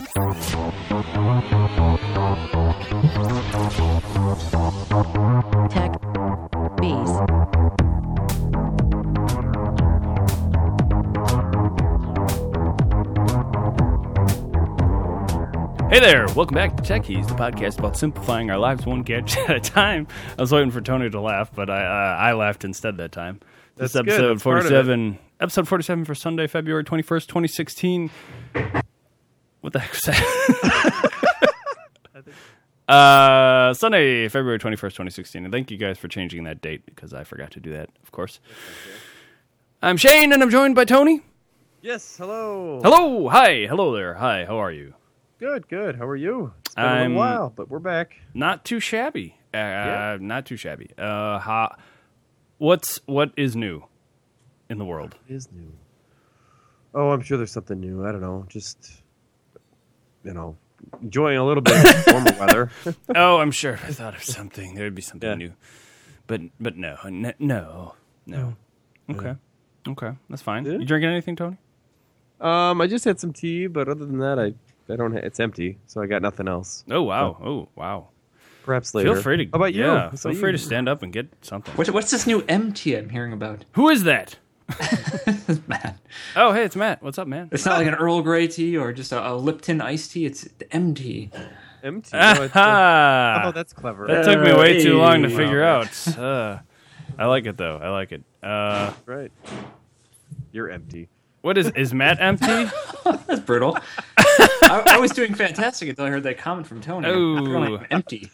Tech Keys. Hey there, welcome back to Tech Keys, the podcast about simplifying our lives one gadget at a time. I was waiting for Tony to laugh, but I uh, I laughed instead that time. This That's is good, episode that's part of it. forty-seven. Episode forty-seven for Sunday, February twenty-first, twenty sixteen. What the heck was that? uh, Sunday, February twenty-first, twenty sixteen. And thank you guys for changing that date because I forgot to do that. Of course. I'm Shane, and I'm joined by Tony. Yes, hello. Hello, hi, hello there, hi. How are you? Good, good. How are you? It's been a I'm- little while, but we're back. not too shabby. Uh, Not too shabby. Uh, ha, what's what is new in the world? It is new. Oh, I'm sure there's something new. I don't know. Just, you know, enjoying a little bit of warmer weather. oh, I'm sure. I thought of something. There'd be something Yeah. new, but but no, n- no, no. Okay, okay, that's fine. Yeah. You drinking anything, Tony? um, I just had some tea, but other than that, I, I don't. Ha- it's empty, so I got nothing else. Oh wow, oh wow. Perhaps later. Feel free to. How about you? Yeah, feel free you? to stand up and get something. What, what's this new MT I'm hearing about? Who is that? Matt. Oh, hey, it's Matt. What's up, man? It's not like an Earl Grey tea or just a, a Lipton iced tea. It's the MT. Empty. Oh, it's, uh, Ah, oh, that's clever. that took me way too long to Hey. figure out. Uh, I like it though. I like it. Uh, right. You're empty. what is is Matt empty? That's brutal. I, I was doing fantastic until I heard that comment from Tony. Oh. I'm like I'm empty.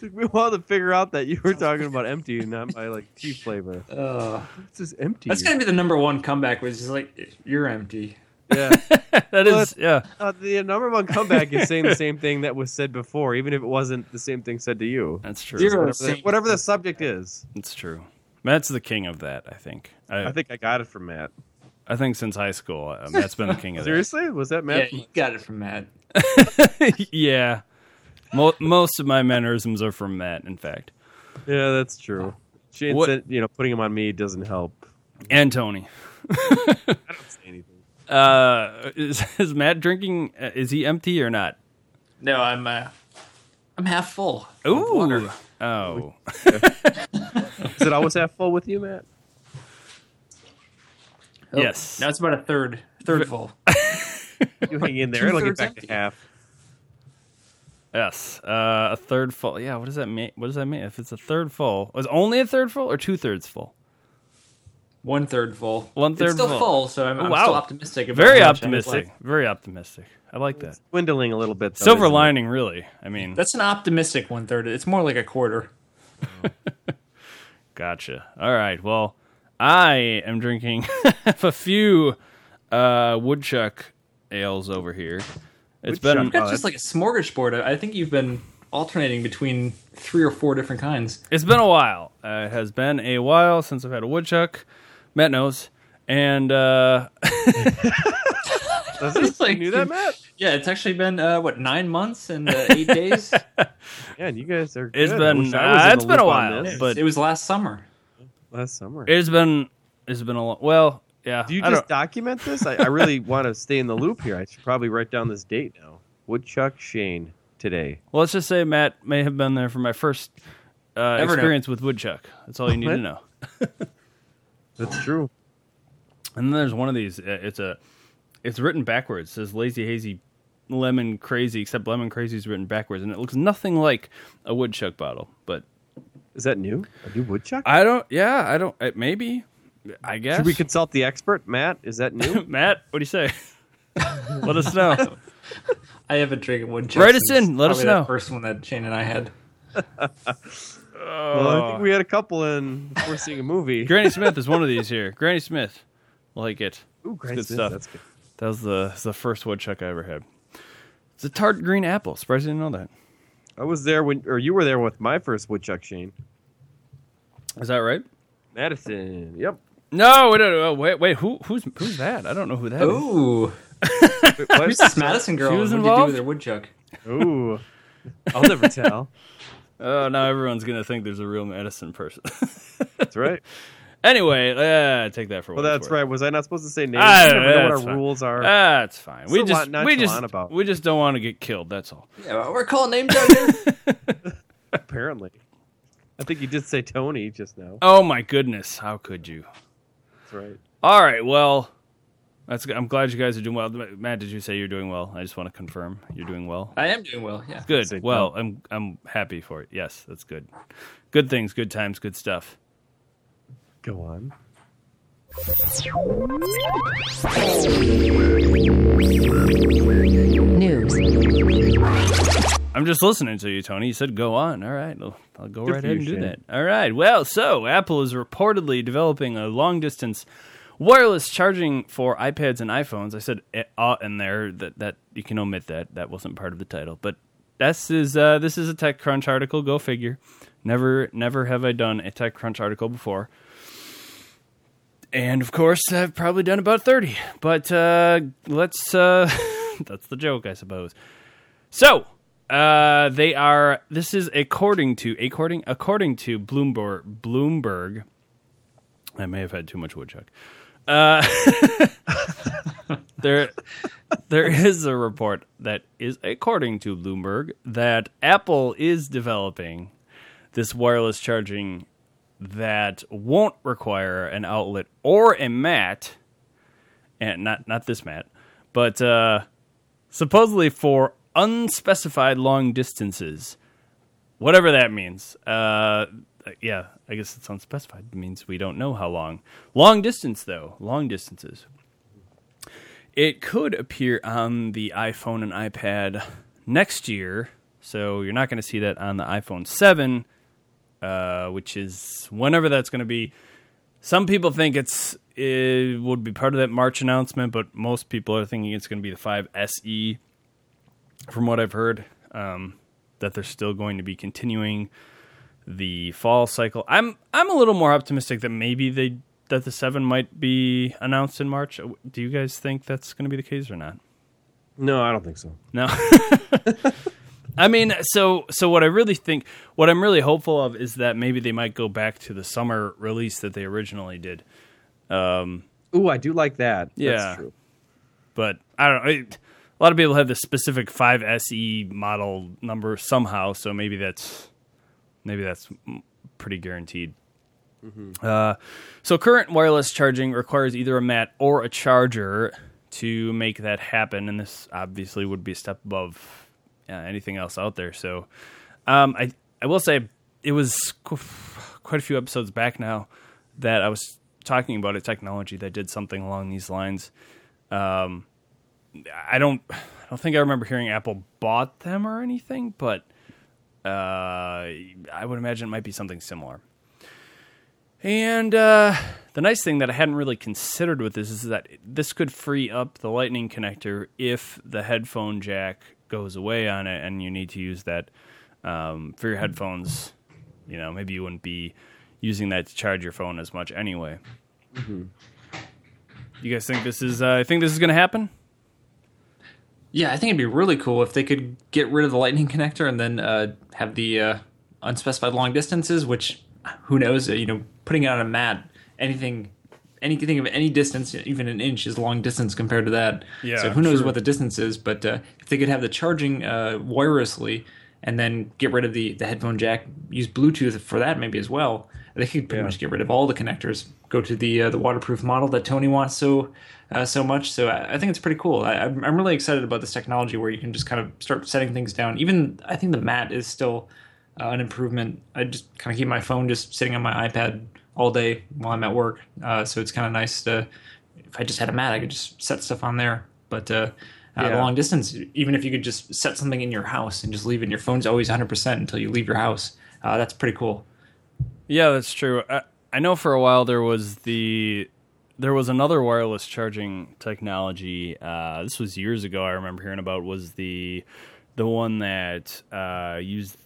Took me a while to figure out that you were talking about empty and not my like tea flavor. Uh, This is empty. that's gonna be the number one comeback. Was just like you're empty. yeah. that is yeah. Uh, the number one comeback is saying the same thing that was said before, even if it wasn't the same thing said to you. That's true. Zero. Whatever the, whatever the subject is. It's true. Matt's the king of that. I think. I, I think I got it from Matt. I think since high school, uh, Matt's been the king of that. Seriously? Was that Yeah, Matt? you got it from Matt. yeah. Mo- most of my mannerisms are from Matt. In fact, Yeah, that's true. Shane What- said, you know, putting him on me doesn't help. and Tony. I don't say anything. Uh, is, is Matt drinking? Uh, is he empty or not? No, I'm. Uh, I'm half full. Ooh. water. Oh. Is it always half full with you, Matt? Oh, Yes. Now it's about a third. Third full. You hang in there. It'll get back empty. to half. Yes. Uh, a third full. Yeah. What does that mean? What does that mean? If it's a third full, is only a third full or two thirds full? One third full. One third it's still full. full, so I'm, Oh, I'm wow. still optimistic. About Very how much I have optimistic. left. Very optimistic. I like that. Dwindling a little bit. Though, Silver isn't it? lining, really. I mean, That's an optimistic one third. It's more like a quarter. Gotcha. All right. Well, I am drinking a few uh, woodchuck ales over here. It's been Woodchuck. That's Oh, just like a smorgasbord. I I think you've been alternating between three or four different kinds. it's been a while. Uh, it has been a while since I've had a woodchuck. Matt knows, and uh, Does it? Like- you knew that, Matt? Yeah, it's actually been uh, what nine months and uh, eight days. Man, you guys are. It's good. Been- wish I was uh, in it's the been a while, but- it was last summer. last summer. it's been it's been a long. Well, yeah. Do you I just don't- document this? I, I really want to stay in the loop here. I should probably write down this date now. Woodchuck Shane today. well, let's just say Matt may have been there for my first uh, Never know. experience with woodchuck. That's all you need to know. That's true. And then there's one of these. uh, It's a, it's written backwards. It says lazy hazy, lemon crazy. Except lemon crazy is written backwards, and it looks nothing like a woodchuck bottle. But Is that new? A new woodchuck? I don't. Yeah, I don't. uh, Maybe. I guess. Should we consult the expert, Matt? Is that new? Matt, what do you say? Let us know. I haven't drinking woodchuck. Write us in, let us probably that know. First one that Shane and I had. well, I think we had a couple in before seeing a movie. Granny Smith is one of these here. Granny Smith, like it. Ooh, Granny good Smith, stuff. That's good. That was the it's the first woodchuck I ever had. It's a tart green apple. Surprised you didn't know that. I was there when, or you were there with my first woodchuck, Shane. Is that right? Madison. Yep. No, wait, wait, wait, wait. Who, who's, who's that? I don't know who that is. Ooh, Wait, what? who's this Madison girl? She was and What did you do with her woodchuck? Ooh. I'll never tell. Oh, now everyone's gonna think there's a real Madison person. That's right. Anyway, uh, take that for Well, what it's that's right. Was I not supposed to say names? Ah, I never know what our fine. rules are. That's fine. We just lot we just about. we just don't want to get killed. That's all. Yeah, well, we're calling names out here. apparently, I think you did say Tony just now. Oh my goodness, how could you? That's right. All right, well, that's good. I'm glad you guys are doing well. Matt, did you say you're doing well? I just want to confirm you're doing well. I am doing well. Yeah. Good. Say Well, no. I'm I'm happy for it. Yes, that's good. Good things, good times, good stuff. Go on. News. I'm just listening to you, Tony. You said go on. All right, I'll, I'll go Good right ahead and do that. All right. Well, so Apple is reportedly developing a long distance wireless charging for iPads and iPhones. I said uh in there that that you can omit that. That wasn't part of the title, but this is uh, this is a TechCrunch article. Go figure. Never never have I done a TechCrunch article before. And of course, I've probably done about 30. But uh, let's. Uh, that's the joke, I suppose. So, uh, they are. This is according to according according to Bloomberg. Bloomberg. I may have had too much woodchuck. Uh, there, there is a report that is according to Bloomberg that Apple is developing this wireless charging that won't require an outlet or a mat, and not not this mat, but uh, supposedly for unspecified long distances, whatever that means. Uh, yeah, I guess it's unspecified. It means we don't know how long. Long distance, though, long distances. It could appear on the iPhone and iPad next year, so you're not going to see that on the iPhone 7, uh, which is whenever that's going to be. Some people think it's it would be part of that March announcement, but most people are thinking it's going to be the 5 SE. From what I've heard, um, that they're still going to be continuing the fall cycle. I'm I'm a little more optimistic that maybe they that the seven might be announced in March. Do you guys think that's going to be the case or not? No, I don't think so. No. I mean, so so what I really think, what I'm really hopeful of is that maybe they might go back to the summer release that they originally did. Um, Ooh, I do like that. Yeah. That's true. but I don't know. It, a lot of people have the specific 5 SE model number somehow, so maybe that's maybe that's pretty guaranteed. Uh, so current wireless charging requires either a mat or a charger to make that happen, and this obviously would be a step above uh, anything else out there. So um, I I will say it was quite a few episodes back now that I was talking about a technology that did something along these lines. Um, I don't I don't think I remember hearing Apple bought them or anything, but uh, I would imagine it might be something similar. And uh, the nice thing that I hadn't really considered with this is that this could free up the Lightning connector if the headphone jack goes away on it and you need to use that um, for your headphones. You know, maybe you wouldn't be using that to charge your phone as much anyway. You guys think this is? Uh, I think this is going to happen. Yeah, I think it'd be really cool if they could get rid of the lightning connector and then uh, have the uh, unspecified long distances. Which, who knows? Uh, you know, putting it on a mat, anything, anything of any distance, even an inch, is long distance compared to that. Yeah, So who knows true. what the distance is? But uh, if they could have the charging uh, wirelessly and then get rid of the the headphone jack, use Bluetooth for that maybe as well. They could pretty Yeah. much get rid of all the connectors. Go to the uh, the waterproof model that Tony wants so uh, so much. So I, I think it's pretty cool. I, I'm I'm really excited about this technology where you can just kind of start setting things down. Even I think the mat is still uh, an improvement. I just kind of keep my phone just sitting on my iPad all day while I'm at work. Uh, so it's kind of nice to if I just had a mat, I could just set stuff on there. But uh, uh, Yeah. long distance, even if you could just set something in your house and just leave it, and your phone's always 100% until you leave your house. Uh, that's pretty cool. Yeah, that's true. I, I know for a while there was the there was another wireless charging technology. Uh, this was years ago. I remember hearing about was the the one that uh, used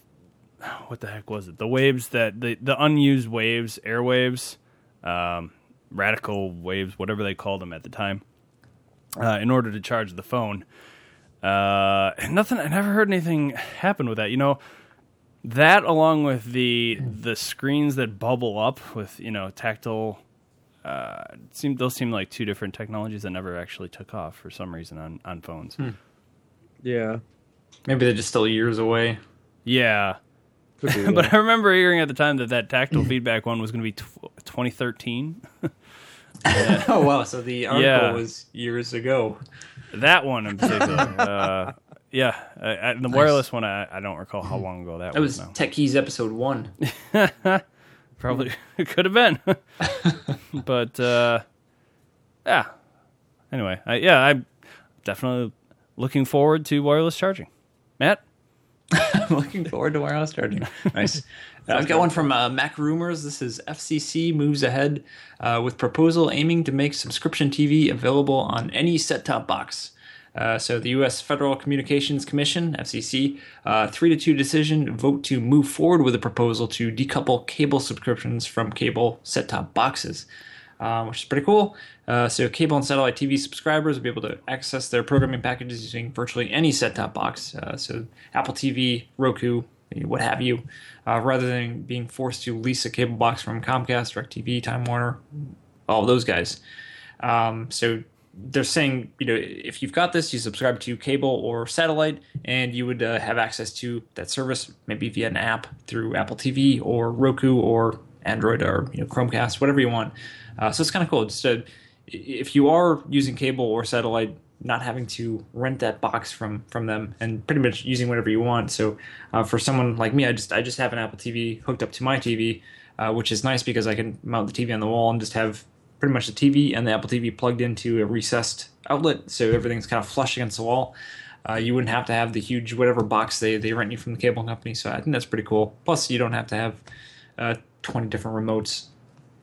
what the heck was it? The waves that the the unused waves, airwaves, um, radical waves, whatever they called them at the time, uh, in order to charge the phone. Uh, and nothing. I never heard anything happen with that. You know, that along with the the screens that bubble up with you know tactile uh, it seemed those seem like two different technologies that never actually took off for some reason on on phones. Yeah. Maybe they're just still years away. Yeah, be, but yeah. I remember hearing at the time that that tactile feedback one was going to be tw- 2013. Oh wow! So the article Yeah. was years ago. That one in particular. uh, yeah, I, I, the wireless one, I, I don't recall how long ago that, That was That was. now. Tech Keys episode one. Probably it could have been, but uh, yeah. Anyway, I, yeah, I'm definitely looking forward to wireless charging. Matt, I'm looking forward to wireless charging. Nice. Uh, I've got one from uh, Mac Rumors. This is FCC moves ahead uh, with proposal aiming to make subscription TV available on any set-top box. Uh, so the U.S. Federal Communications Commission (FCC) uh, three to two decision vote to move forward with a proposal to decouple cable subscriptions from cable set-top boxes, um, which is pretty cool. Uh, so cable and satellite TV subscribers will be able to access their programming packages using virtually any set-top box. Uh, so Apple TV, Roku, what have you, rather than being forced to lease a cable box from Comcast, DirecTV, Time Warner, all those guys. Um, so they're saying, you know, if you've got this, you subscribe to cable or satellite, and you would uh, have access to that service, maybe via an app through Apple TV or Roku or Android or you know Chromecast, whatever you want. Uh, so it's kind of cool. Uh, if you are using cable or satellite, not having to rent that box from from them, and pretty much using whatever you want. So uh, for someone like me, I just I just have an Apple TV hooked up to my TV, uh, which is nice because I can mount the TV on the wall and just have pretty much the TV and the Apple TV plugged into a recessed outlet, so everything's kind of flush against the wall. Uh, you wouldn't have to have the huge whatever box they, they rent you from the cable company, so I think that's pretty cool. Plus, you don't have to have uh, 20 different remotes.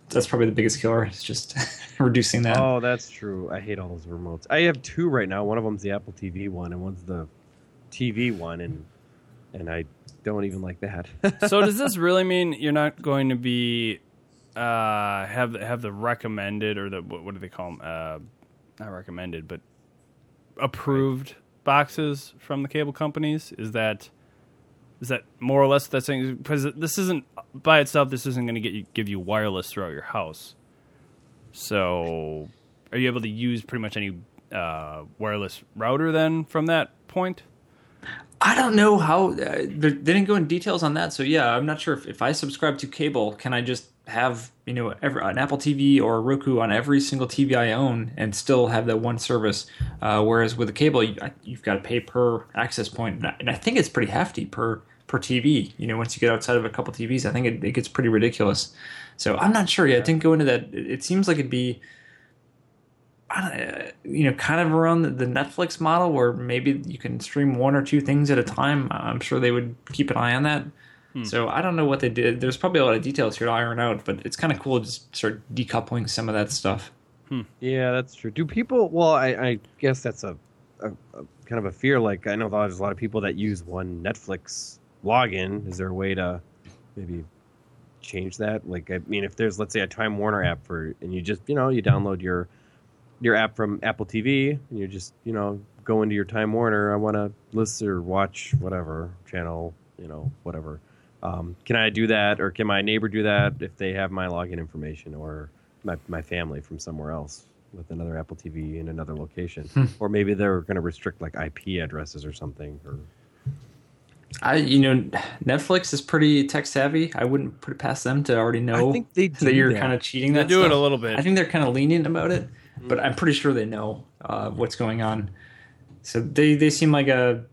That's probably the biggest killer. It's just reducing that. Oh, that's true. I hate all those remotes. I have two right now. One of them's the Apple TV one, and one's the TV one, and and I don't even like that. so does this really mean you're not going to be uh, have have the recommended or the what, what do they call them? Uh, not recommended, but approved boxes from the cable companies. Is that is that more or less that thing? Because this isn't by itself. This isn't going to get you give you wireless throughout your house. So, are you able to use pretty much any uh, wireless router then from that point? I don't know how uh, they they didn't go in details on that. So yeah, I'm not sure if, if I subscribe to cable, can I just have you know every, an Apple TV or a Roku on every single TV I own and still have that one service? Uh, whereas with a cable, you, you've got to pay per access point, and I, and I think it's pretty hefty per per TV. You know, once you get outside of a couple TVs, I think it, it gets pretty ridiculous. So I'm not sure yet. I didn't go into that. It, it seems like it'd be I uh, you know, kind of around the, the Netflix model where maybe you can stream one or two things at a time. I'm sure they would keep an eye on that. Hmm. So I don't know what they did. There's probably a lot of details here to iron out, but it's kind of cool to just start decoupling some of that stuff. Hmm. yeah, that's true. Do people? Well, I, I guess that's a, a, a kind of a fear. Like I know there's a lot of people that use one Netflix login. Is there a way to maybe change that? Like, I mean, if there's let's say a Time Warner app for, and you just you know you download your your app from Apple TV, and you just you know go into your Time Warner. I want to listen or watch whatever channel, you know, whatever. Um, can I do that, or can my neighbor do that if they have my login information, or my my family from somewhere else with another Apple TV in another location, or maybe they're going to restrict like IP addresses or something, or I, you know, Netflix is pretty tech savvy. I wouldn't put it past them to already know I think they do that you're kind of cheating. They That do it a little bit. I think they're kind of lenient about it, but I'm pretty sure they know uh, what's going on. So they they seem like a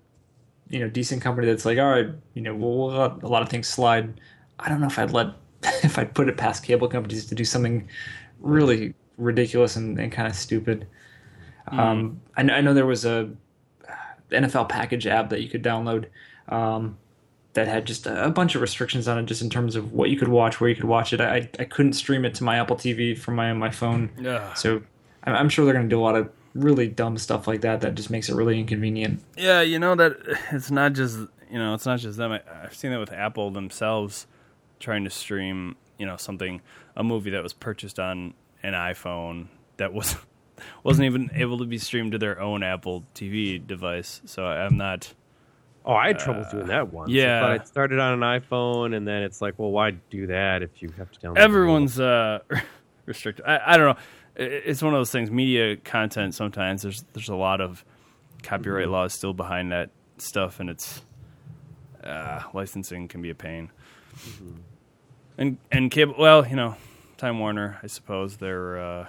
you know decent company that's like, all right, you know, we'll, we'll let a lot of things slide. I don't know if I'd let if I'd put it past cable companies to do something really ridiculous and, and kind of stupid. Um, I, know, I know there was a NFL package app that you could download um, that had just a, a bunch of restrictions on it, just in terms of what you could watch, where you could watch it. I, I couldn't stream it to my Apple TV from my my phone, Ugh. so I'm, I'm sure they're going to do a lot of really dumb stuff like that that just makes it really inconvenient. Yeah, you know that it's not just you know it's not just them. I, I've seen that with Apple themselves trying to stream you know something a movie that was purchased on an iPhone that was wasn't even able to be streamed to their own Apple TV device. So I'm not. oh, I had trouble doing that once. yeah. but it started on an iPhone, and then it's like, well, why do that if you have to download? Everyone's uh, restricted. I, I don't know. It- It's one of those things. Media content sometimes there's there's a lot of copyright Mm-hmm. laws still behind that stuff, and it's uh, licensing can be a pain. Mm-hmm. And and cable. Well, you know, Time Warner. I suppose they're uh,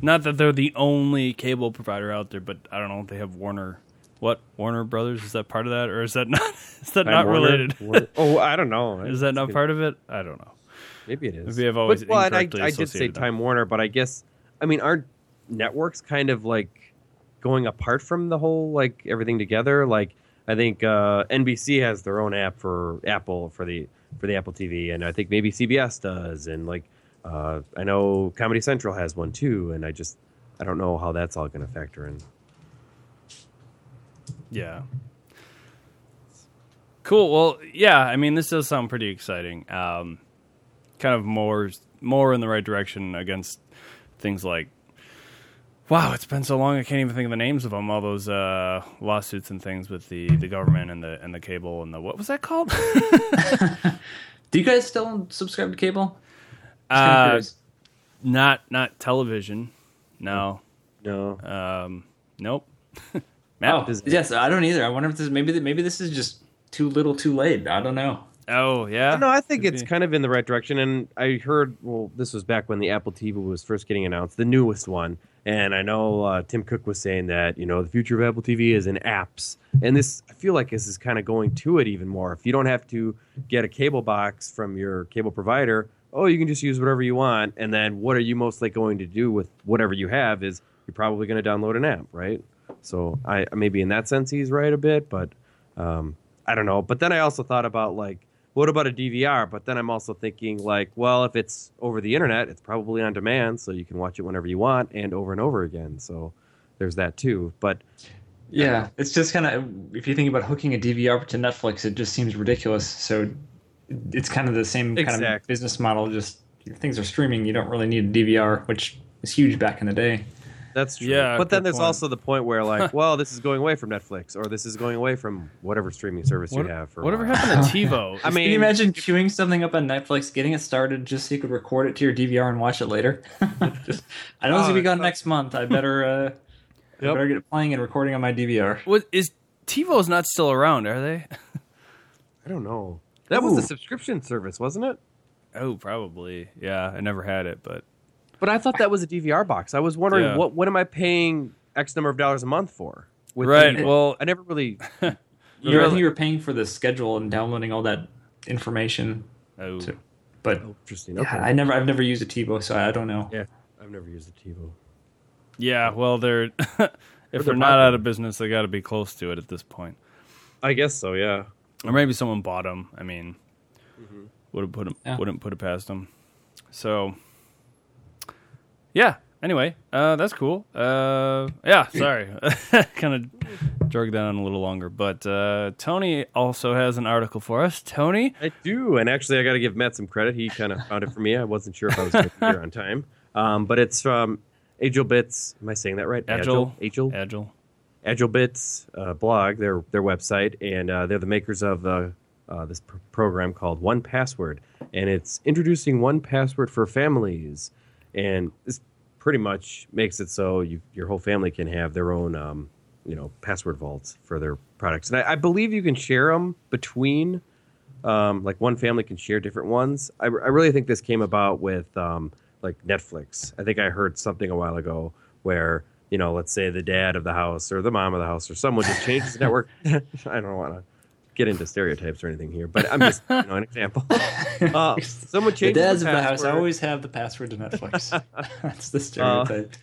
not that they're the only cable provider out there, but I don't know. If they have Warner. What Warner Brothers is that part of that, or is that not? Is that Time not Warner? related? Warner- Oh, I don't know. Is that not part of it? I don't know. Maybe it is. Maybe I've always But, well, I, I did say. Time Warner, but I guess I mean aren't networks kind of like going apart from the whole like everything together? Like I think uh, NBC has their own app for Apple for the for the Apple TV, and I think maybe CBS does, and like uh, I know Comedy Central has one too, and I just I don't know how that's all going to factor in. Yeah. Cool. Well, yeah. I mean, this does sound pretty exciting. Um, kind of more more in the right direction against things like. Wow, it's been so long I can't even think of the names of them. All those uh, lawsuits and things with the, the government and the and the cable and the what was that called? Do you guys still subscribe to cable? Uh, not not television. No. No, Um, nope. Matt, oh, yes, I don't either. I wonder if this maybe maybe this is just too little, too late. I don't know. Oh yeah. No, I think Could it's be. kind of in the right direction. And I heard, well, this was back when the Apple TV was first getting announced, the newest one. And I know uh, Tim Cook was saying that, you know, the future of Apple TV is in apps. And this, I feel like this is kind of going to it even more. If you don't have to get a cable box from your cable provider, oh, you can just use whatever you want. And then what are you mostly going to do with whatever you have is you're probably going to download an app, right? So I maybe in that sense he's right a bit, but um, I don't know. But then I also thought about like, what about a DVR? But then I'm also thinking like, well, if it's over the internet, it's probably on demand, so you can watch it whenever you want and over and over again. So there's that too. But Yeah, it's just kind of if you think about hooking a DVR to Netflix, it just seems ridiculous. So it's kind of the same kind of business model. Just things are streaming, you don't really need a DVR, which is huge back in the day. That's true. Yeah, But then there's point. also the point where like, well, this is going away from Netflix, or this is going away from whatever streaming service What- you have. For whatever happened to TiVo? I mean, Can you imagine queuing something up on Netflix, getting it started just so you could record it to your DVR and watch it later? just, I know it's gonna be gone next month. I better, uh, I better get it playing and recording on my DVR. What is TiVo's not still around? Are they? I don't know. That was a subscription service, wasn't it? Oh, probably. Yeah, I never had it, but But I thought that was a DVR box. I was wondering Yeah. what what am I paying X number of dollars a month for? With right. the- Well, I never really. You I think you were paying for the schedule and downloading all that information. oh, To, but Oh, interesting. yeah, Okay. I never, I've never used a TiVo, so I don't know. yeah, I've never used a TiVo. yeah. Well, they're if they're they're not out of business, they got to be close to it at this point. I guess so. Yeah. Or maybe someone bought them. I mean, Mm-hmm. would put 'em- Yeah. wouldn't put it past them. So, yeah. Anyway, uh, that's cool. Uh, yeah. Sorry, kind of drug that on a little longer, but uh, Tony also has an article for us. Tony, I do, and actually, I got to give Matt some credit. He kind of found it for me. I wasn't sure if I was going to be here on time, um, but it's from Agile Bits. Am I saying that right? Agile. Agile. Agile. Agile Bits uh, blog, their their website, and uh, they're the makers of the uh, this pr- program called One Password, and it's introducing One Password for families, and this pretty much makes it so you, your whole family can have their own um, you know password vaults for their products, and I, I believe you can share them between. Um, like one family can share different ones. I, I really think this came about with um, like Netflix. I think I heard something a while ago where you know, let's say the dad of the house or the mom of the house or someone just changes the network. I don't want to get into stereotypes or anything here, but I'm just you know an example. Uh, someone The changes dads the of the house password. always have the password to Netflix. That's the stereotype.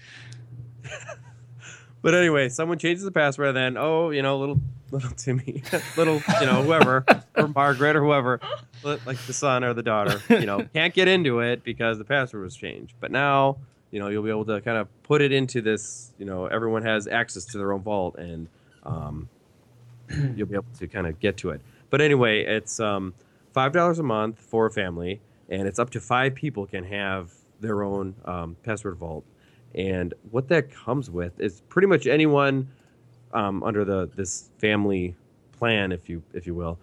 But anyway, someone changes the password, and then oh, you know, little little Timmy, little you know whoever or Margaret or whoever, like the son or the daughter, you know, can't get into it because the password was changed. But now, you know, you'll be able to kind of put it into this. You know, everyone has access to their own vault, and um, you'll be able to kind of get to it. But anyway, it's um, five dollars a month for a family, and it's up to five people can have their own um, password vault. And what that comes with is pretty much anyone um, under the this family plan, if you if you will,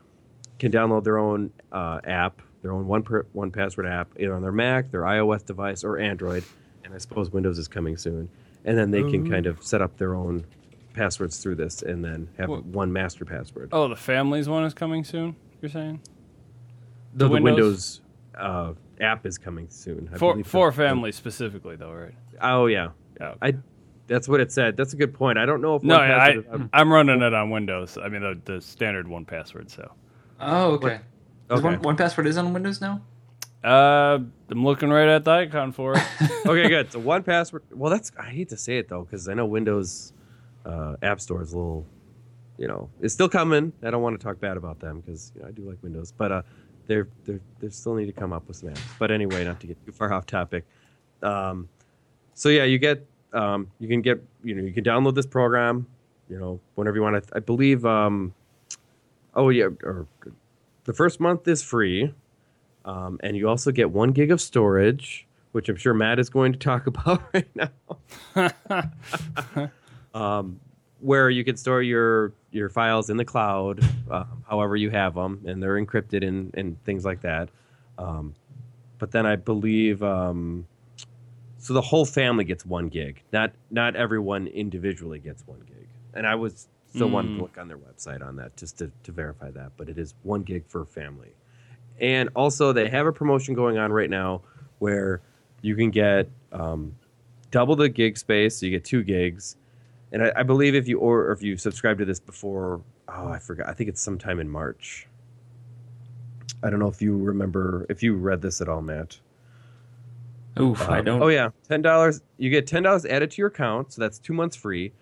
can download their own uh, app, their own one per, one password app either on their Mac, their iOS device, or Android. And I suppose Windows is coming soon. And then they can kind of set up their own passwords through this, and then have Well- one master password. Oh, the families one is coming soon. You're saying Though the Windows- Windows, uh, app is coming soon. I for believe for the- families specifically, though, right? Oh yeah, Yeah. I. That's what it said. That's a good point. I don't know if no, one I, password is- I'm running it on Windows. I mean, the, the standard one password. So, Oh, okay. Is Okay. One, one password is on Windows now. uh, I'm looking right at the icon for it. okay, good. So one password. Well, that's I hate to say it though because I know Windows uh, App Store is a little, you know, it's still coming. I don't want to talk bad about them because you know, I do like Windows, but uh, they're they're they still need to come up with some apps. But anyway, not to get too far off topic. Um, so yeah, you get um, you can get you know you can download this program, you know, whenever you want to. I believe. Um, oh yeah, or the first month is free. Um, and you also get one gig of storage, which I'm sure Matt is going to talk about right now. um, where you can store your your files in the cloud, um, however you have them, and they're encrypted and and things like that. Um, but then I believe um, so the whole family gets one gig. Not not everyone individually gets one gig. And I was still wanted to Mm. look on their website on that just to, to verify that. But it is one gig for family. And also, they have a promotion going on right now where you can get um, double the gig space, so you get two gigs. And I, I believe if you or, or if you subscribe to this before, oh, I forgot. I think it's sometime in March. I don't know if you remember if you read this at all, Matt. Oof, I Uh, don't. Oh yeah, ten dollars. You get ten dollars added to your account, so that's two months free.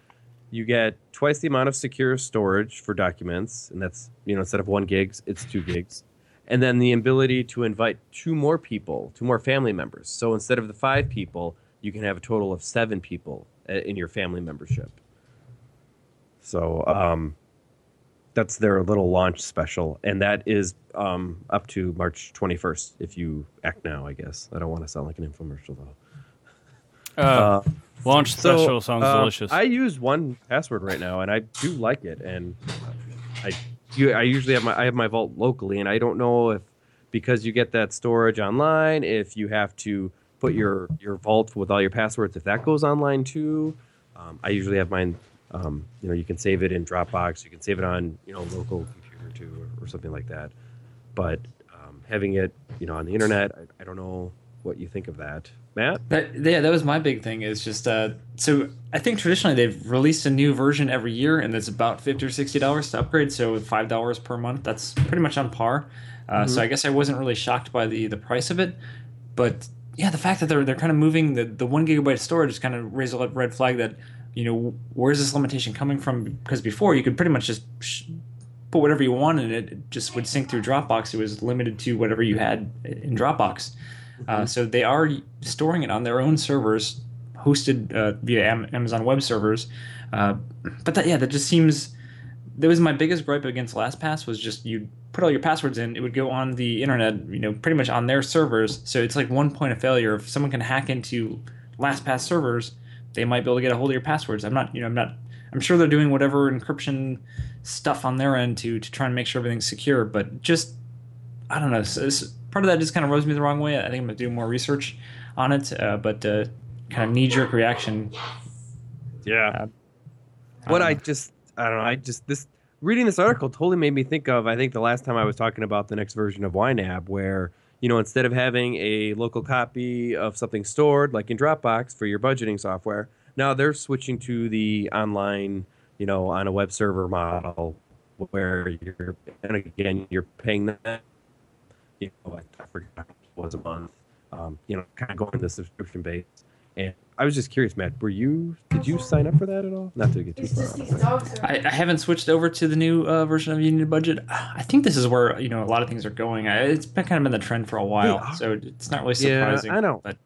You get twice the amount of secure storage for documents, and that's you know instead of one gigs, it's two gigs, and then the ability to invite two more people, two more family members. So instead of the five people, you can have a total of seven people in your family membership. So um, that's their little launch special, and that is um, up to March 21st. If you act now, I guess. I don't want to sound like an infomercial though. Uh, launch So, special sounds uh, delicious. I use one password right now, and I do like it. And I, you, I usually have my I have my vault locally, and I don't know if because you get that storage online, if you have to put your your vault with all your passwords, if that goes online too. Um, I usually have mine. Um, you know, you can save it in Dropbox. You can save it on you know local computer too, or, or something like that. But um, having it, you know, on the internet, I, I don't know what you think of that, Matt. That, yeah, that was my big thing. Is just uh, so I think traditionally they've released a new version every year, and it's about fifty or sixty dollars to upgrade. So five dollars per month, that's pretty much on par. Uh, So I guess I wasn't really shocked by the the price of it, but yeah, the fact that they're they're kind of moving the the one gigabyte storage is kind of raised a red flag that you know where's this limitation coming from? Because before you could pretty much just put whatever you wanted, it it just would sync through Dropbox. It was limited to whatever you had in Dropbox. Uh, so they are storing it on their own servers, hosted uh, via Am- Amazon Web Servers. Uh, but that, yeah, that just seems. That was my biggest gripe against LastPass was just you put all your passwords in, it would go on the internet, you know, pretty much on their servers. So it's like one point of failure. If someone can hack into LastPass servers, they might be able to get a hold of your passwords. I'm not, you know, I'm not. I'm sure they're doing whatever encryption stuff on their end to to try and make sure everything's secure. But just I don't know. So, so part of that just kind of rubs me the wrong way. I think I'm gonna do more research on it. Uh, but uh, kind of knee jerk reaction. Yeah. Uh, what I just I don't know. I just this reading this article totally made me think of I think the last time I was talking about the next version of YNAB where you know instead of having a local copy of something stored like in Dropbox for your budgeting software, now they're switching to the online, you know, on a web server model where you're and again you're paying that you know I, forgot it was a month, um, you know, kind of going the subscription base. And I was just curious, Matt, were you did you sign up for that at all? Not to get too It's far. just off. these dogs. I, I haven't switched over to the new uh, version of You Need a Budget. I think this is where you know a lot of things are going. I, it's been kind of been the trend for a while, are. so it's not really surprising. Yeah, surprising. I know. but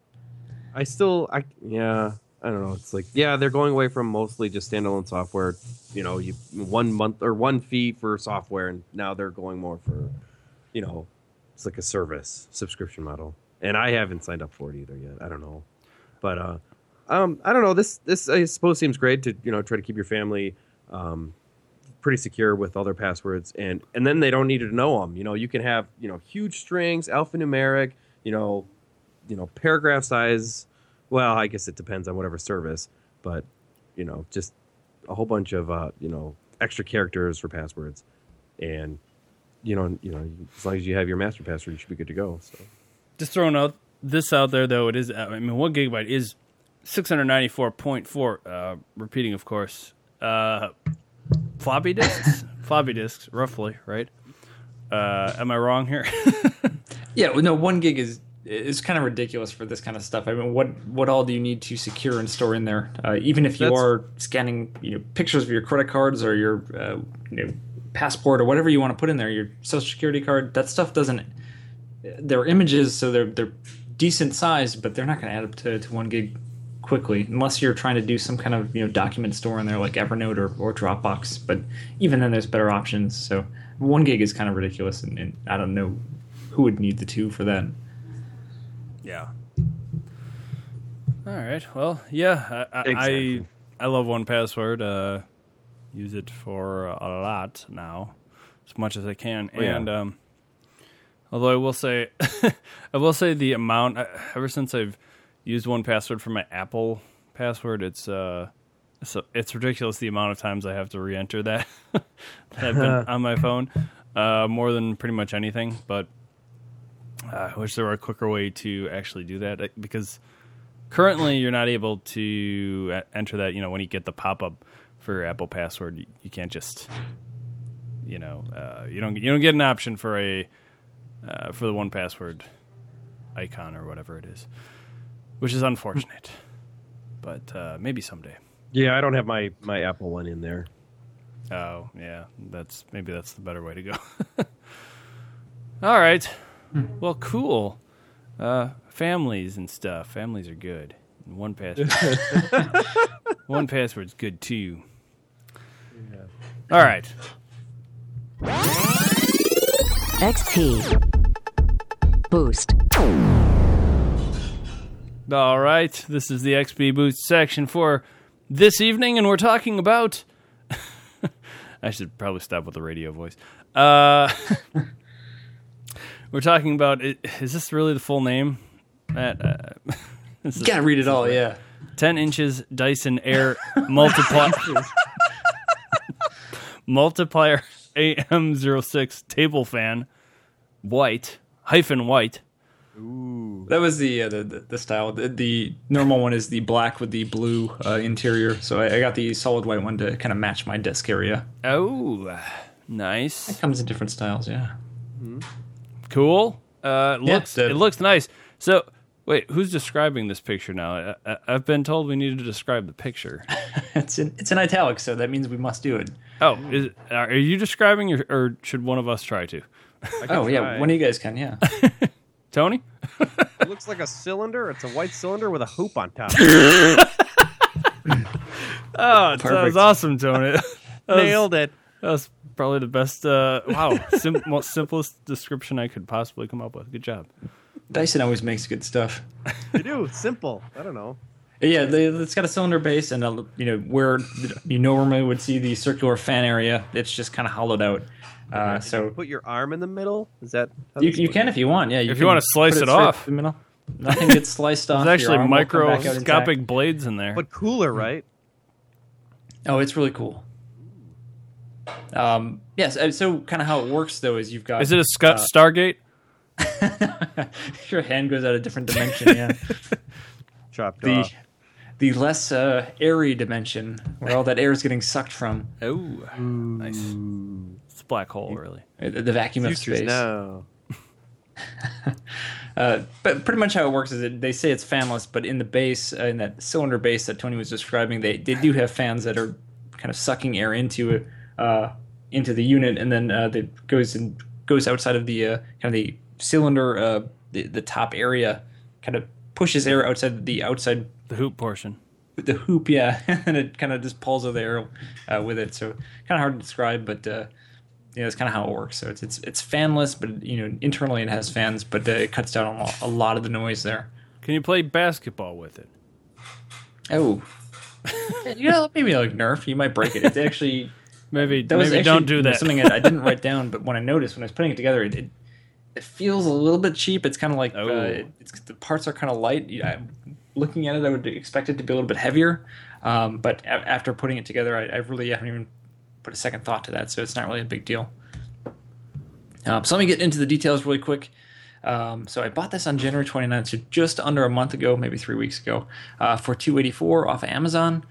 I still, I yeah, I don't know. It's like yeah, they're going away from mostly just standalone software. You know, you one month or one fee for software, and now they're going more for, you know, it's like a service subscription model. And I haven't signed up for it either yet. I don't know, but uh, um, I don't know. This this I suppose seems great to you know try to keep your family, um, pretty secure with all their passwords, and and then they don't need to know them. You know, you can have you know huge strings, alphanumeric, you know, you know paragraph size. Well, I guess it depends on whatever service, but you know, just a whole bunch of uh, you know extra characters for passwords, and you know, you know, as long as you have your master password, you should be good to go. So. Just throwing out this out there though, it is. I mean, one gigabyte is six hundred ninety four point four. Uh, repeating, of course. Uh, floppy disks, floppy disks, roughly, right? Uh, am I wrong here? Yeah, well, no, one gig is is kind of ridiculous for this kind of stuff. I mean, what what all do you need to secure and store in there? Uh, even if you That's- are scanning, you know, pictures of your credit cards or your uh, you know, passport or whatever you want to put in there, your social security card, that stuff doesn't. They're images, so they're they're decent size, but they're not going to add up to, to one gig quickly unless you're trying to do some kind of you know document store in there like Evernote or, or Dropbox. But even then, there's better options. So one gig is kind of ridiculous, and, and I don't know who would need the two for that. Yeah. All right. Well, yeah, I I, Exactly. I, I love one password. Uh, use it for a lot now, as much as I can. Oh, yeah. and um, although I will say, I will say the amount uh, ever since I've used one password for my Apple password, it's uh, so it's ridiculous the amount of times I have to re-enter that that I've been on my phone, uh, more than pretty much anything. But uh, I wish there were a quicker way to actually do that because currently you're not able to uh, enter that. You know, when you get the pop up for your Apple password, you, you can't just, you know, uh, you don't you don't get an option for a uh, for the one password icon or whatever it is, which is unfortunate. But uh, maybe someday. Yeah, I don't have my my Apple one in there. Oh, yeah. That's maybe that's the better way to go. All right. Well, cool. Uh, families and stuff. Families are good. And one password. one password's good too. All right. XP. Boost. All right. This is the XP Boost section for this evening, and we're talking about. I should probably stop with the radio voice. Uh, we're talking about. Is this really the full name? Matt, uh, this You is gotta read it all, yeah. 10 inches Dyson Air multiplier multiplier AM06 table fan, white hyphen white. That was the uh, the, the the style. The, the normal one is the black with the blue uh, interior. So I, I got the solid white one to kind of match my desk area. Oh, nice, It Comes in different styles, yeah. cool. Uh, it Yeah, looks the- it looks nice. So wait, who's describing this picture now? I, I, I've been told we need to describe the picture. It's in it's in italics, so that means we must do it. Oh, is, are you describing, or, or should one of us try to? Oh yeah, try. one of you guys can, yeah. Tony? It looks like a cylinder. It's a white cylinder with a hoop on top. Oh, that was awesome, Tony. That was- Nailed it. That was probably the best. Uh, wow, sim- most simplest description I could possibly come up with. Good job. Dyson always makes good stuff. They do. Simple. I don't know. Yeah, they, it's got a cylinder base, and a, you know where you normally would see the circular fan area. It's just kind of hollowed out. Uh, so Put your arm in the middle. Is that? how you, you can if you want. Yeah, If you wanna slice it straight off. through the middle. Nothing gets sliced off. There's actually arm will come back out microscopic blades in there. But cooler, right? Oh, it's really cool. Um, yes. uh, So, kind of how it works though is you've got Is it a Scott Stargate? your hand goes out a different dimension. Yeah, Chopped the off. the less uh, airy dimension where all that air is getting sucked from. Oh, nice. It's a black hole, really. Uh, The, the vacuum of space. now. Uh, but pretty much how it works is that they say it's fanless, but in the base, uh, in that cylinder base that Tony was describing, they, they do have fans that are kind of sucking air into it, uh, into the unit, and then uh, that goes and goes outside of the uh, kind of the cylinder, uh, the, the top area, kind of pushes air outside the outside The hoop portion. the hoop, yeah, and it kind of just pulls out the air uh, with it. So kind of hard to describe, but uh, yeah, that's kind of how it works. So it's it's it's fanless, but you know internally it has fans, but uh, it cuts down on a lot, of the noise there. Can you play basketball with it? Oh, you know maybe like Nerf, you might break it. It's actually maybe That was maybe actually don't do that. Something I, I didn't write down, but when I noticed when I was putting it together, it it, it feels a little bit cheap. It's kind of like Oh. uh, it's, the parts are kind of light. Yeah, I'm- looking at it, I would expect it to be a little bit heavier, um, but a- after putting it together, I, I really haven't even put a second thought to that, so it's not really a big deal. Um, so let me get into the details really quick. Um, so I bought this on January 29th, so just under a month ago, maybe three weeks ago, uh, for 284 off of Amazon.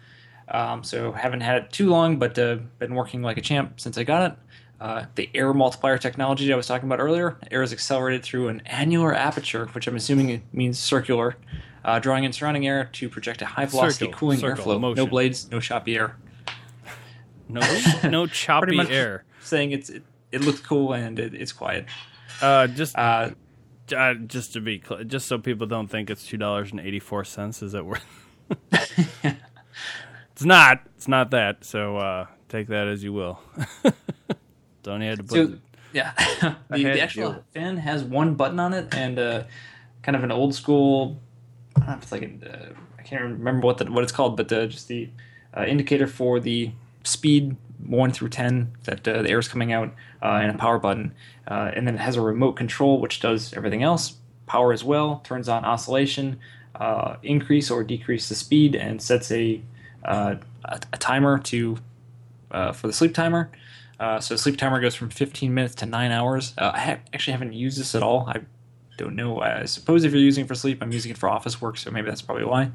Um, so haven't had it too long, but uh, been working like a champ since I got it. Uh, the air multiplier technology I was talking about earlier, air is accelerated through an annular aperture, which I'm assuming means circular, uh, drawing in surrounding air to project a high velocity cooling airflow. No blades, no choppy air. No no choppy air. Saying it's it, it looks cool and it, it's quiet. Uh, just Uh, uh, just to be clear, just so people don't think it's two dollars and eighty four cents. Is it worth? it's not. It's not that. So uh, take that as you will. don't need to put. So yeah, the, the actual fan has one button on it and uh, kind of an old school. I don't know if it's like a, uh, I can't remember what the, what it's called, but uh, just the uh, indicator for the speed one through ten that uh, the air is coming out, uh, and a power button, uh, and then it has a remote control which does everything else, power as well, turns on oscillation, uh, increase or decrease the speed, and sets a uh, a, timer to uh, for the sleep timer. So the sleep timer goes from 15 minutes to nine hours. I ha- actually haven't used this at all. I don't know. I suppose if you're using it for sleep, I'm using it for office work, so maybe that's probably why.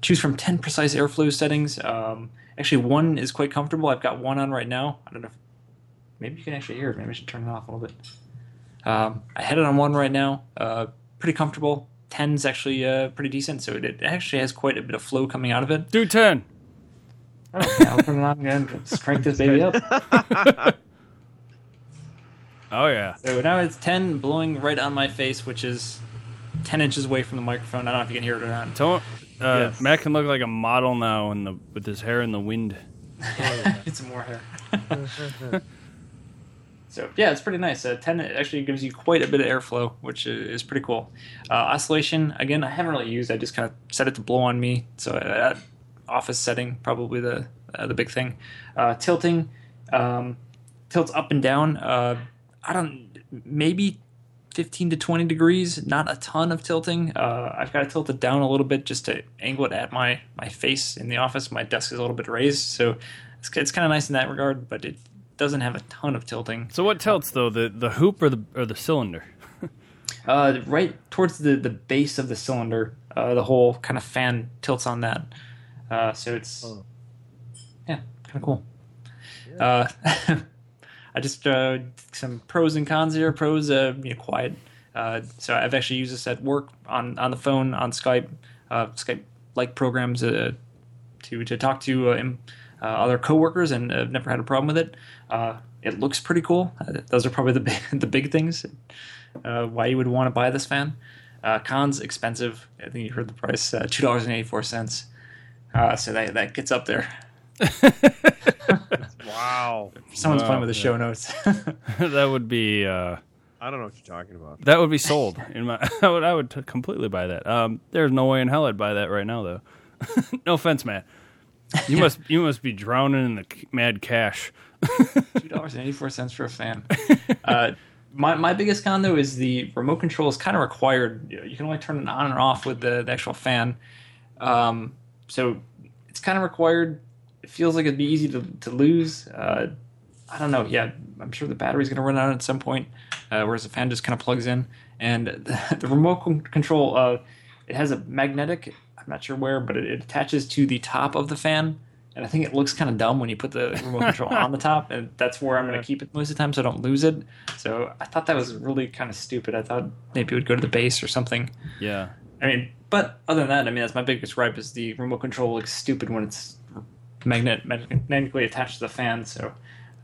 Choose from 10 precise airflow settings. Um, actually, one is quite comfortable. I've got one on right now. I don't know. If, maybe you can actually hear it. Maybe I should turn it off a little bit. Um, I had it on one right now. Uh, pretty comfortable. 10 is actually uh, pretty decent, so it, it actually has quite a bit of flow coming out of it. Do ten. Okay, I'll turn it on again. Let's crank this baby up. Oh yeah. So now it's 10 blowing right on my face, which is 10 inches away from the microphone. I don't know if you can hear it or not. Don't, uh, Yes. Matt can look like a model now in the with his hair in the wind. Get some more hair. so yeah, it's pretty nice. Uh, 10 actually gives you quite a bit of airflow, which is pretty cool. Uh, oscillation, again, I haven't really used. I just kind of set it to blow on me. So uh, office setting, probably the uh, the big thing. Uh, tilting, um, tilts up and down. Uh, I don't maybe 15 to 20 degrees, not a ton of tilting. Uh, I've got to tilt it down a little bit just to angle it at my, my face in the office. My desk is a little bit raised, so it's, it's kind of nice in that regard, but it doesn't have a ton of tilting. So what tilts though? The the hoop or the or the cylinder? Uh, right towards the, the base of the cylinder, uh, the whole kind of fan tilts on that. Uh, so it's, Oh. yeah, kind of cool. Uh, I just uh, some pros and cons here. Pros, uh, you know, quiet. Uh, so I've actually used this at work on, on the phone, on Skype, uh, Skype like programs uh, to to talk to uh, other coworkers, and I've never had a problem with it. It looks pretty cool. Those are probably the big, the big things. Why you would want to buy this fan? Cons expensive. I think you heard the price. Two dollars and eighty four cents. So that that gets up there. Wow. Someone's Wow, playing with the yeah. show notes. that would be uh, I don't know what you're talking about. that would be sold in my. I would I would t- completely buy that. Um, there's no way in hell I'd buy that right now though. no offense, Matt. You must you must be drowning in the c- mad cash. Two dollars and eighty four cents for a fan. Uh, my my biggest con though is the remote control is kind of required. You You can only turn it on or off with the, the actual fan. Um, so it's kind of required. It feels like it'd be easy to to lose. Uh, I don't know. Yeah, I'm sure the battery's going to run out at some point, uh, whereas the fan just kind of plugs in. And the, the remote con- control, uh, it has a magnetic. I'm not sure where, but it, it attaches to the top of the fan. And I think it looks kind of dumb when you put the remote control on the top, and that's where I'm going to keep it most of the time, so I don't lose it. So I thought that was really kind of stupid. I thought maybe it would go to the base or something. Yeah. I mean, but other than that, I mean, that's my biggest gripe is the remote control looks stupid when it's magnet magnetically attached to the fan. So,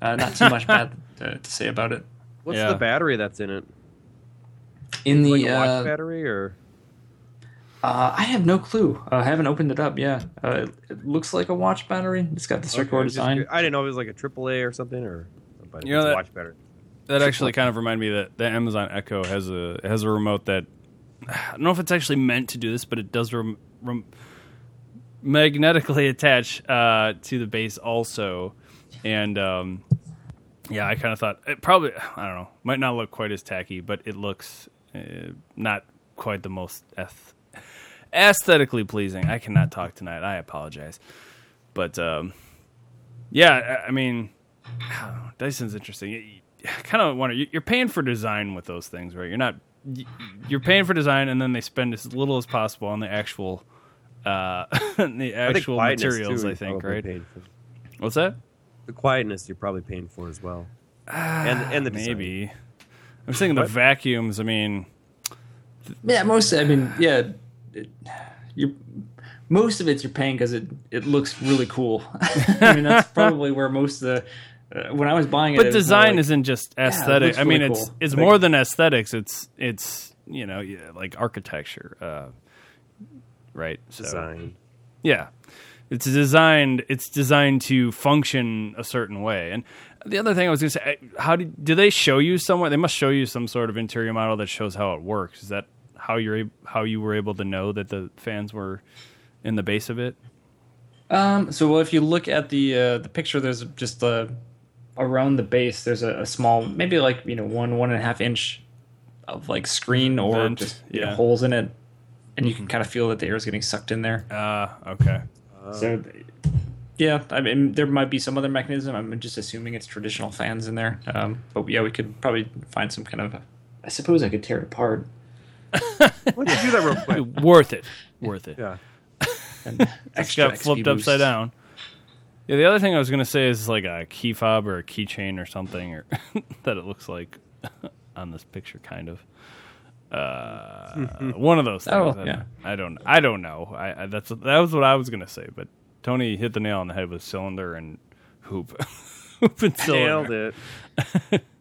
uh, not too much bad to, to say about it. What's Yeah. the battery that's in it? In the Like a watch uh, battery or? uh, I have no clue. Uh, I haven't opened it up. Yeah, uh, it, it looks like a watch battery. It's got the circular Okay, just design. curious. I didn't know if it was like a AAA or something or. But You know it's that- watch battery. That actually kind of reminded me that the Amazon Echo has a has a remote that I don't know if it's actually meant to do this, but it does rem, rem, magnetically attach uh, to the base also, and um, yeah, I kind of thought it probably I don't know might not look quite as tacky, but it looks uh, not quite the most ath- aesthetically pleasing. I cannot talk tonight. I apologize, but um, yeah, I, I mean, know, Dyson's interesting. You, kind of wonder you- you're paying for design with those things, right? You're not you're paying for design, and then they spend as little as possible on the actual uh, the actual quietness, materials. too, I think, right? for. What's that? The quietness you're probably paying for as well. and and the design. Maybe. I'm thinking the vacuums. I mean, Yeah, most. I mean, yeah, it, you most of it's you're paying because it it looks really cool. I mean, that's probably where most of the uh, when I was buying it. but it design like- isn't just it aesthetic. looks I mean, really it's cool. it's more than aesthetics. It's it's you know yeah, like architecture, uh, right? So, design. Yeah, it's designed. It's designed to function a certain way. And the other thing I was going to say, how do do they show you somewhere? They must show you some sort of interior model that shows how it works. Is that how you're ab- how you were able to know that the fans were in the base of it? Um, so well, if you look at the uh, the picture, there's just uh, around the base. There's a, a small, maybe like you know one one and a half inch of like screen or Vent, just you know, holes in it, and you can kind of feel that the air is getting sucked in there. Ah, okay. So, yeah, I mean, there might be some other mechanism. I'm just assuming it's traditional fans in there. Um, but yeah, we could probably find some kind of. I suppose I could tear it apart. Why don't you do that real quick? Worth it. Worth it. Yeah. And It's extra got flipped XP boost. upside down. Yeah, the other thing I was gonna say is like a key fob or a keychain or something, or that it looks like on this picture, kind of. Uh, one of those things. Oh, I, yeah. I don't. I don't know. I, I that's that was what I was gonna say, but Tony hit the nail on the head with cylinder and hoop, hoop and cylinder. Nailed it.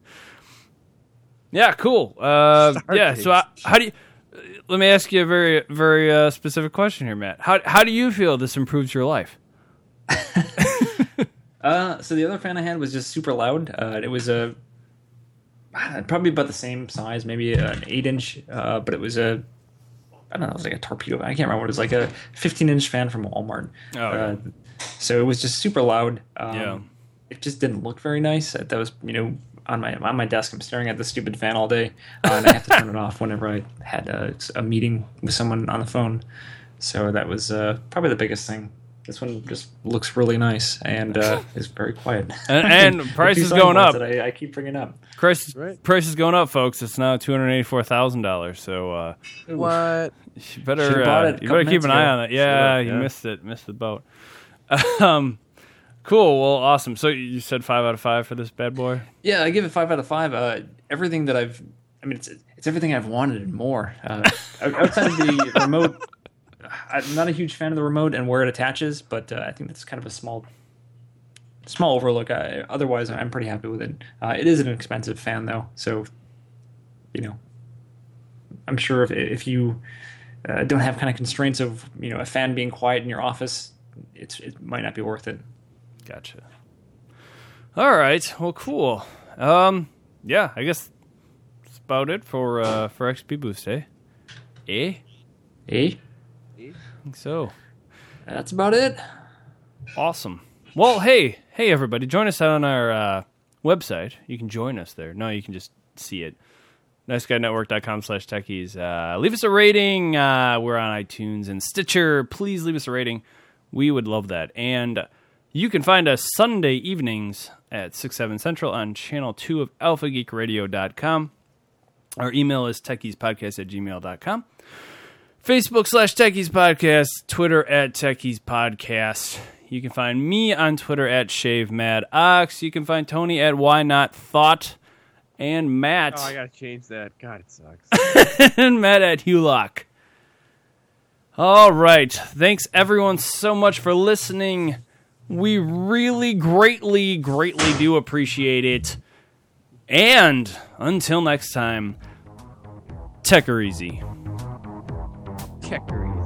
Yeah, cool. Uh, yeah. So, I, how do you? Let me ask you a very, very uh, specific question here, Matt. How how do you feel this improves your life? Uh, so the other fan I had was just super loud. Uh, it was a uh, probably about the same size, maybe an eight inch, uh, but it was a I don't know, it was like a torpedo. I can't remember. It was like a 15 inch fan from Walmart. Oh, uh, so it was just super loud. Um, Yeah. It just didn't look very nice. That was you know on my on my desk. I'm staring at the stupid fan all day, uh, and I have to turn it off whenever I had a, a meeting with someone on the phone. So that was uh, probably the biggest thing. This one just looks really nice and uh, is very quiet. And- and price is going up. I, I keep bringing up. Price Right. price is going up, folks. It's now two hundred eighty four thousand dollars. So uh, What? you better uh, you better keep minutes an eye on it. Yeah, Should've, you yeah. missed it. Missed the boat. um, cool. Well, awesome. So you said five out of five for this bad boy. Yeah, I give it five out of five. Uh, everything that I've, I mean, it's it's everything I've wanted and more. Uh, outside of the remote, I'm not a huge fan of the remote and where it attaches, but uh, I think that's kind of a small, small overlook. I, otherwise, I'm pretty happy with it. Uh, it is an expensive fan though, so you know, I'm sure if if you uh, don't have kind of constraints of you know a fan being quiet in your office, it's it might not be worth it. Gotcha. All right. Well, cool. Um, yeah, I guess that's about it for uh, for XP Boost, eh? Eh? Eh? Think so. That's about it. Awesome. Well, hey, hey, everybody, join us on our uh, website. You can join us there. No, you can just see it. NiceGuyNetwork.com slash techies. Uh, leave us a rating. Uh, we're on iTunes and Stitcher. Please leave us a rating. We would love that. And you can find us Sunday evenings at 6, 7 Central on channel 2 of alphageekradio.com. Our email is techiespodcast at gmail.com. Facebook slash Techies Podcast, Twitter at Techies Podcast. You can find me on Twitter at Shave Mad Ox. You can find Tony at Why Not Thought, and Matt Oh, I gotta change that. God, it sucks. and Matt at Hulock. All right, thanks everyone so much for listening. We really greatly, greatly do appreciate it. And until next time, tech her easy. Checker